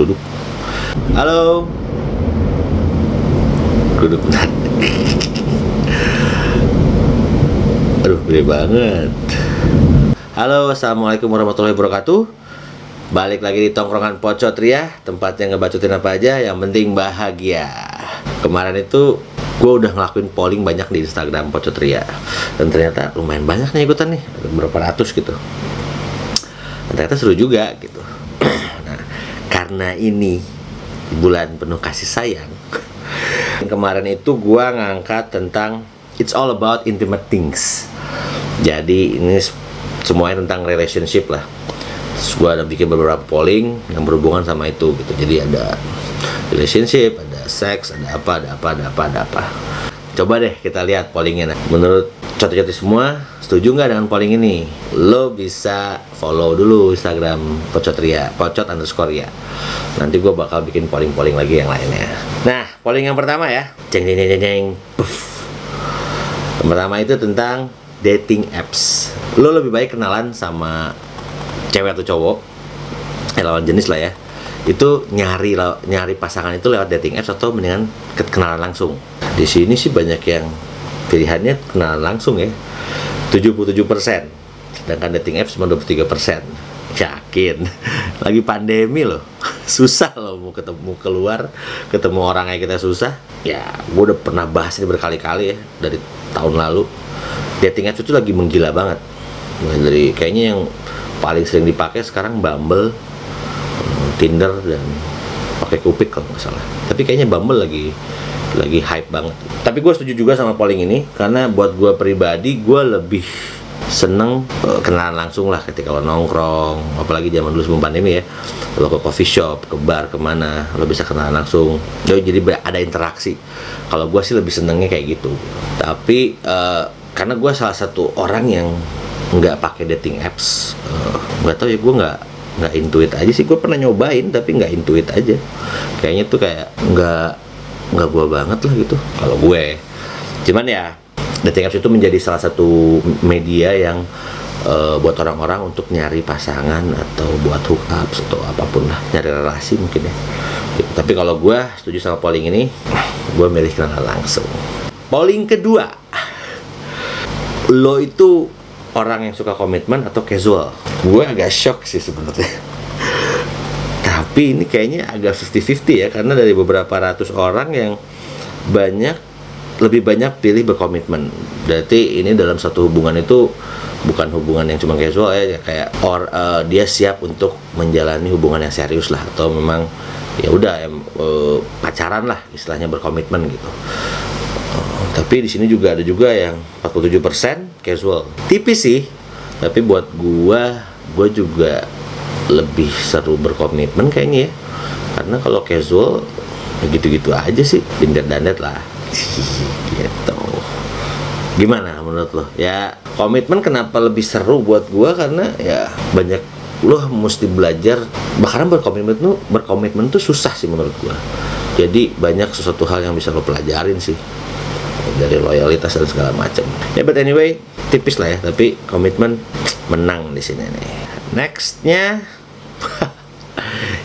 duduk halo. Duduk aduh gede banget. Halo assalamualaikum warahmatullahi wabarakatuh. Balik lagi di tongkrongan pocot Ria tempatnya ngebacotin apa aja yang penting bahagia. Kemarin itu gue udah ngelakuin polling banyak di Instagram pocot Ria dan ternyata lumayan banyak nih ikutan nih berapa ratus gitu. Dan ternyata seru juga gitu karena ini bulan penuh kasih sayang. Kemarin itu gua ngangkat tentang it's all about intimate things. Jadi ini semuanya tentang relationship lah. Terus gua ada bikin beberapa polling yang berhubungan sama itu gitu. Jadi ada relationship ada seks ada apa ada apa ada apa ada apa coba deh kita lihat pollingnya nah. menurut cotot-cotot semua setuju nggak dengan polling ini? Lo bisa follow dulu instagram pocot ria pocot underscore ya. Nanti gue bakal bikin polling-polling lagi yang lainnya. Nah polling yang pertama ya. Ceng ceng ceng yang pertama itu tentang dating apps. Lo lebih baik kenalan sama cewek atau cowok eh lawan jenis lah ya. Itu nyari nyari pasangan itu lewat dating apps atau mendingan ke- kenalan langsung di sini sih banyak yang pilihannya kenalan langsung ya. 77% sedangkan dating apps cuma 23% yakin. Lagi pandemi loh. Susah loh mau ketemu keluar ketemu orang kayak kita susah. Ya gue udah pernah bahas ini berkali-kali ya dari tahun lalu. Dating apps itu lagi menggila banget. Dari kayaknya yang paling sering dipakai sekarang Bumble Tinder dan pakai Kupik kalau nggak salah. Tapi kayaknya Bumble lagi lagi hype banget. Tapi gue setuju juga sama polling ini karena buat gue pribadi gue lebih seneng eh, kenalan langsung lah ketika lo nongkrong. Apalagi zaman dulu sebelum pandemi ya. Lo ke coffee shop ke bar ke mana lo bisa kenalan langsung. Jadi ada interaksi. Kalau gue sih lebih senengnya kayak gitu. Tapi eh, karena gue salah satu orang yang nggak pakai dating apps eh, nggak tahu ya gue nggak nggak intuit aja sih. Gue pernah nyobain tapi nggak intuit aja. Kayaknya tuh kayak nggak nggak gue banget lah gitu kalau gue. Cuman ya dating apps itu menjadi salah satu media yang eh, buat orang-orang untuk nyari pasangan atau buat hookups atau apa pun lah nyari relasi mungkin ya. Gitu. tapi kalau gue setuju sama polling ini gue milih kenalan langsung. Polling kedua lo itu orang yang suka komitmen atau casual? Gue agak shock sih sebenarnya tapi ini kayaknya agak 50-50 ya karena dari beberapa ratus orang yang banyak lebih banyak pilih berkomitmen berarti ini dalam satu hubungan itu bukan hubungan yang cuma casual ya kayak or eh, dia siap untuk menjalani hubungan yang serius lah atau memang ya udah em, eh, pacaran lah istilahnya berkomitmen gitu Oh, tapi di sini juga ada juga yang 47% casual. Tipis sih. Tapi buat gua, gua juga lebih seru berkomitmen kayaknya ya. Karena kalau casual ya gitu-gitu aja sih, bindet dandet lah. gitu. Gimana menurut lo? Ya, komitmen kenapa lebih seru buat gua karena ya banyak lo mesti belajar bahkan berkomitmen tuh berkomitmen tuh susah sih menurut gua jadi banyak sesuatu hal yang bisa lo pelajarin sih dari loyalitas dan segala macam. Ya but anyway, tipis lah ya, tapi komitmen menang di sini nih. Nextnya,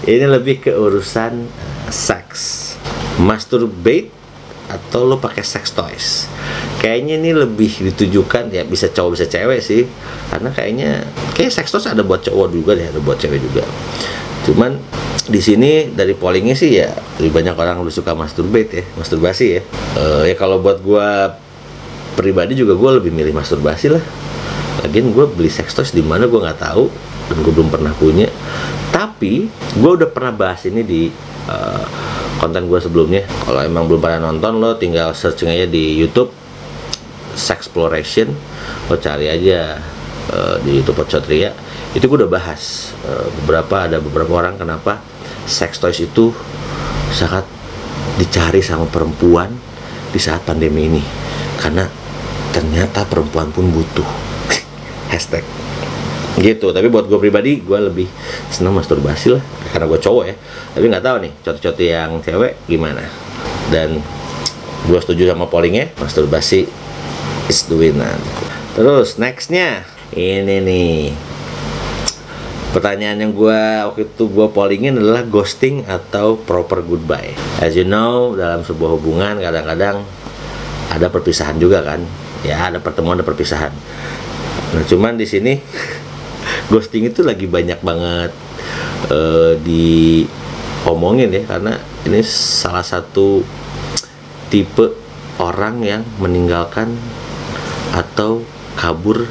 ini lebih ke urusan uh, seks, masturbate atau lo pakai sex toys. Kayaknya ini lebih ditujukan ya bisa cowok bisa cewek sih, karena kayaknya kayak sex toys ada buat cowok juga deh, ada buat cewek juga. Cuman di sini dari pollingnya sih ya lebih banyak orang lebih suka masturbate ya, masturbasi ya. Eh, ya kalau buat gua pribadi juga gua lebih milih masturbasi lah. Lagian gue beli sex toys di mana gua nggak tahu dan gue belum pernah punya. Tapi gua udah pernah bahas ini di eh, konten gua sebelumnya. Kalau emang belum pernah nonton lo tinggal searching aja di YouTube Sexploration lo cari aja eh, di YouTube Pocotria itu gue udah bahas eh, beberapa ada beberapa orang kenapa sex toys itu sangat dicari sama perempuan di saat pandemi ini. Karena ternyata perempuan pun butuh. Hashtag gitu tapi buat gue pribadi gue lebih senang masturbasi lah. Karena gue cowok ya. Tapi nggak tahu nih cowok-cowok yang cewek gimana. Dan gue setuju sama pollingnya masturbasi is the winner. Terus nextnya. Ini nih. Pertanyaan yang gue waktu itu gue pollingin adalah ghosting atau proper goodbye. As you know dalam sebuah hubungan kadang-kadang ada perpisahan juga kan. Ya ada pertemuan ada perpisahan. Nah cuman di sini ghosting itu lagi banyak banget uh, diomongin ya karena ini salah satu tipe orang yang meninggalkan atau kabur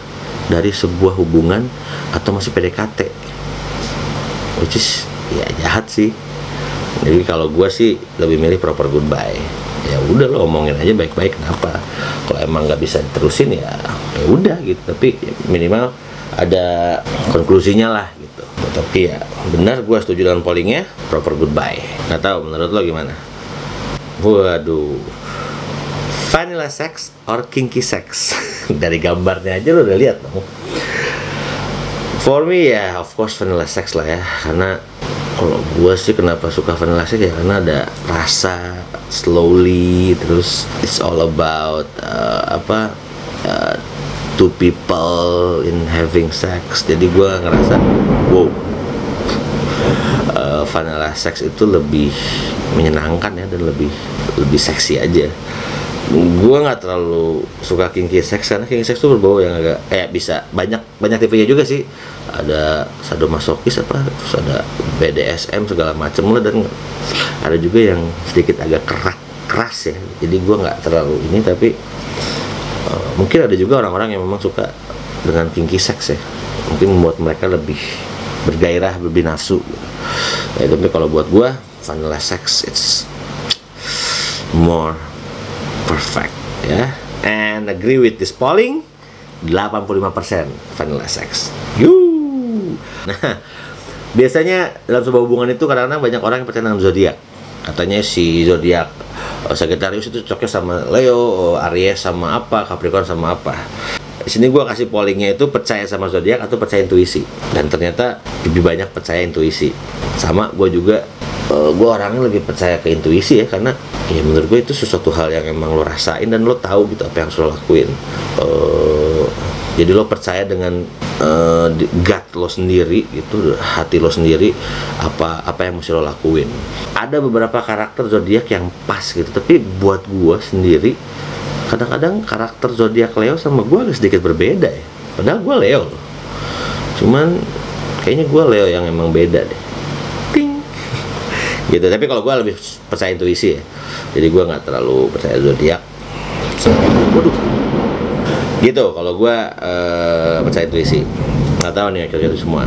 dari sebuah hubungan atau masih PDKT which is ya jahat sih. Jadi kalau gue sih lebih milih proper goodbye. Ya udah lo omongin aja baik-baik kenapa? Kalau emang nggak bisa terusin ya ya udah gitu. Tapi minimal ada konklusinya lah gitu. Tapi ya benar gue setuju dengan pollingnya proper goodbye. Nggak tahu menurut lo gimana? Waduh. Vanilla sex or kinky sex? Dari gambarnya aja lo udah lihat dong For me ya, of course vanilla sex lah ya, karena kalau gue sih kenapa suka vanilla sex ya karena ada rasa slowly terus it's all about uh, apa uh, two people in having sex. Jadi gue ngerasa wow. Uh, vanilla sex itu lebih menyenangkan ya dan lebih lebih seksi aja. Gue nggak terlalu suka kinky sex karena kinky sex tuh berbau yang agak eh bisa banyak banyak tipenya juga sih. Ada sadomasokis apa terus ada BDSM segala macem lah dan ada juga yang sedikit agak keras keras ya. Jadi gue nggak terlalu ini tapi mungkin ada juga orang-orang yang memang suka dengan kinky sex ya. Mungkin membuat mereka lebih bergairah lebih nasu ya tapi kalau buat gue vanilla sex it's more perfect ya. And agree with this polling 85% vanilla sex. Yuh. nah biasanya dalam sebuah hubungan itu kadang-kadang banyak orang yang percaya dengan zodiak. Katanya si zodiak Sagittarius itu cocoknya sama Leo, uh, Aries sama apa, Capricorn sama apa. Di sini gue kasih pollingnya itu percaya sama zodiak atau percaya intuisi. Dan ternyata lebih banyak percaya intuisi. Sama gue juga uh, gue orangnya lebih percaya ke intuisi ya karena ya menurut gue itu sesuatu hal yang emang lo rasain dan lo tahu gitu apa yang harus lo lakuin uh, jadi lo percaya dengan uh, gut lo sendiri gitu hati lo sendiri apa apa yang mesti lo lakuin. Ada beberapa karakter zodiak yang pas gitu tapi buat gue sendiri kadang-kadang karakter zodiak Leo sama gue agak sedikit berbeda ya. Padahal gue Leo loh. Cuman kayaknya gue Leo yang emang beda deh. Gitu tapi kalau gue lebih percaya intuisi ya. Jadi gue nggak terlalu percaya zodiak. Waduh gitu kalau gue uh, percaya intuisi. Nggak tahu nih kira-kira semua.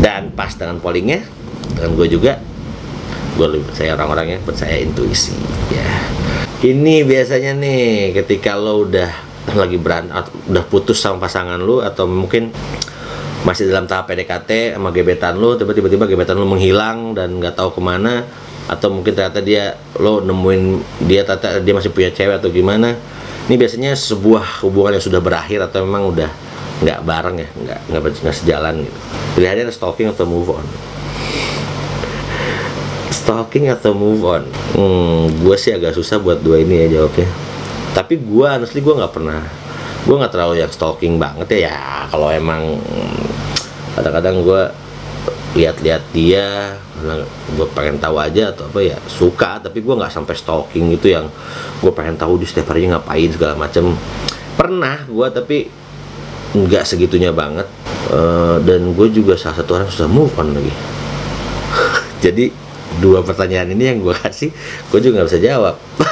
Dan pas dengan pollingnya dengan gue juga gue lebih percaya orang-orang yang percaya intuisi ya. Ini biasanya nih ketika lo udah lagi berantem udah putus sama pasangan lo atau mungkin masih dalam tahap PDKT sama gebetan lo tiba-tiba gebetan lo menghilang dan nggak tahu ke mana atau mungkin ternyata dia lo nemuin dia ternyata dia masih punya cewek atau gimana ini biasanya sebuah hubungan yang sudah berakhir atau memang udah nggak bareng ya? Nggak nggak sejalan gitu. Pilihannya stalking atau move on? Stalking atau move on? Hmm, gue sih agak susah buat dua ini ya jawabnya. Tapi gue honestly gue nggak pernah gue nggak terlalu yang stalking banget ya. Ya kalau emang kadang-kadang gue lihat-lihat dia karena gue pengen tahu aja atau apa ya suka tapi gue nggak sampai stalking gitu yang gue pengen tahu di setiap harinya ngapain segala macam pernah gue tapi nggak segitunya banget. Uh, dan gue juga salah satu orang susah move on lagi. Jadi dua pertanyaan ini yang gue kasih gue juga nggak bisa jawab.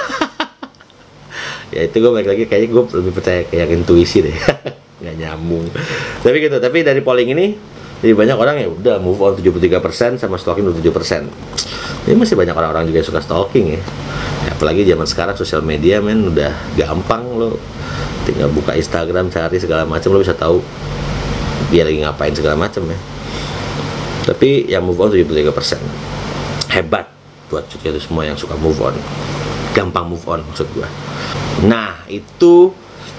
Ya itu gue balik lagi kayaknya gue lebih percaya kayak intuisi deh. Nggak nyambung. Tapi gitu tapi dari polling ini jadi banyak orang ya udah move on 73% sama stalking 27% ini masih banyak orang-orang juga yang suka stalking ya. ya apalagi zaman sekarang sosial media men udah gampang lo. Tinggal buka Instagram cari segala macam lo bisa tahu dia lagi ngapain segala macam ya. Tapi yang move on 73% hebat buat itu semua yang suka move on. Gampang move on maksud gue nah itu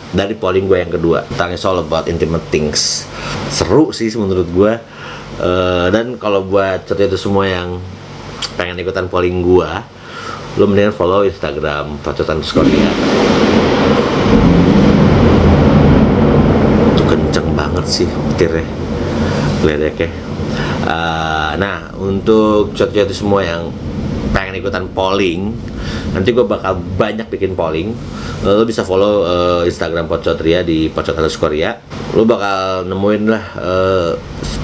dari polling gue yang kedua tentang it's about intimate things. Seru sih menurut gue uh, dan kalau buat cerita itu semua yang pengen ikutan polling gue lo mendingan follow instagram pacotan Skoria itu kenceng banget sih petirnya ya Uh, nah, untuk cot-cot semua yang pengen ikutan polling nanti gue bakal banyak bikin polling. Lo bisa follow uh, Instagram Pocotria di Pocot Korea lo bakal nemuin lah uh,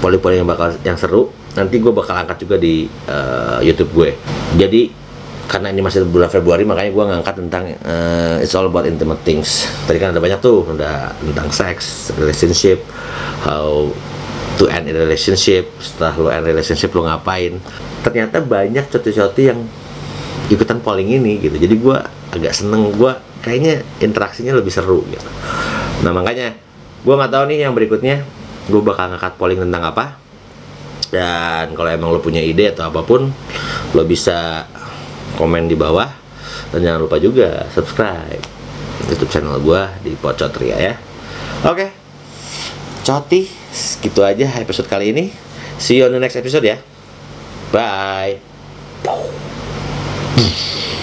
polling-polling yang bakal yang seru. Nanti gue bakal angkat juga di uh, YouTube gue. Jadi karena ini masih bulan Februari makanya gue ngangkat tentang uh, it's all about intimate things. Tadi kan ada banyak tuh ada tentang seks relationship how to end a relationship setelah lo end relationship lo ngapain. Ternyata banyak coti-coti yang ikutan polling ini gitu. Jadi gue agak seneng gue kayaknya interaksinya lebih seru gitu. Nah makanya gue nggak tahu nih yang berikutnya gue bakal ngangkat polling tentang apa. Dan kalau emang lo punya ide atau apa pun lo bisa komen di bawah. Dan jangan lupa juga subscribe YouTube channel gue di Pocotria ya. Oke. Coti segitu aja episode kali ini. See you on the next episode ya. Bye Hmm.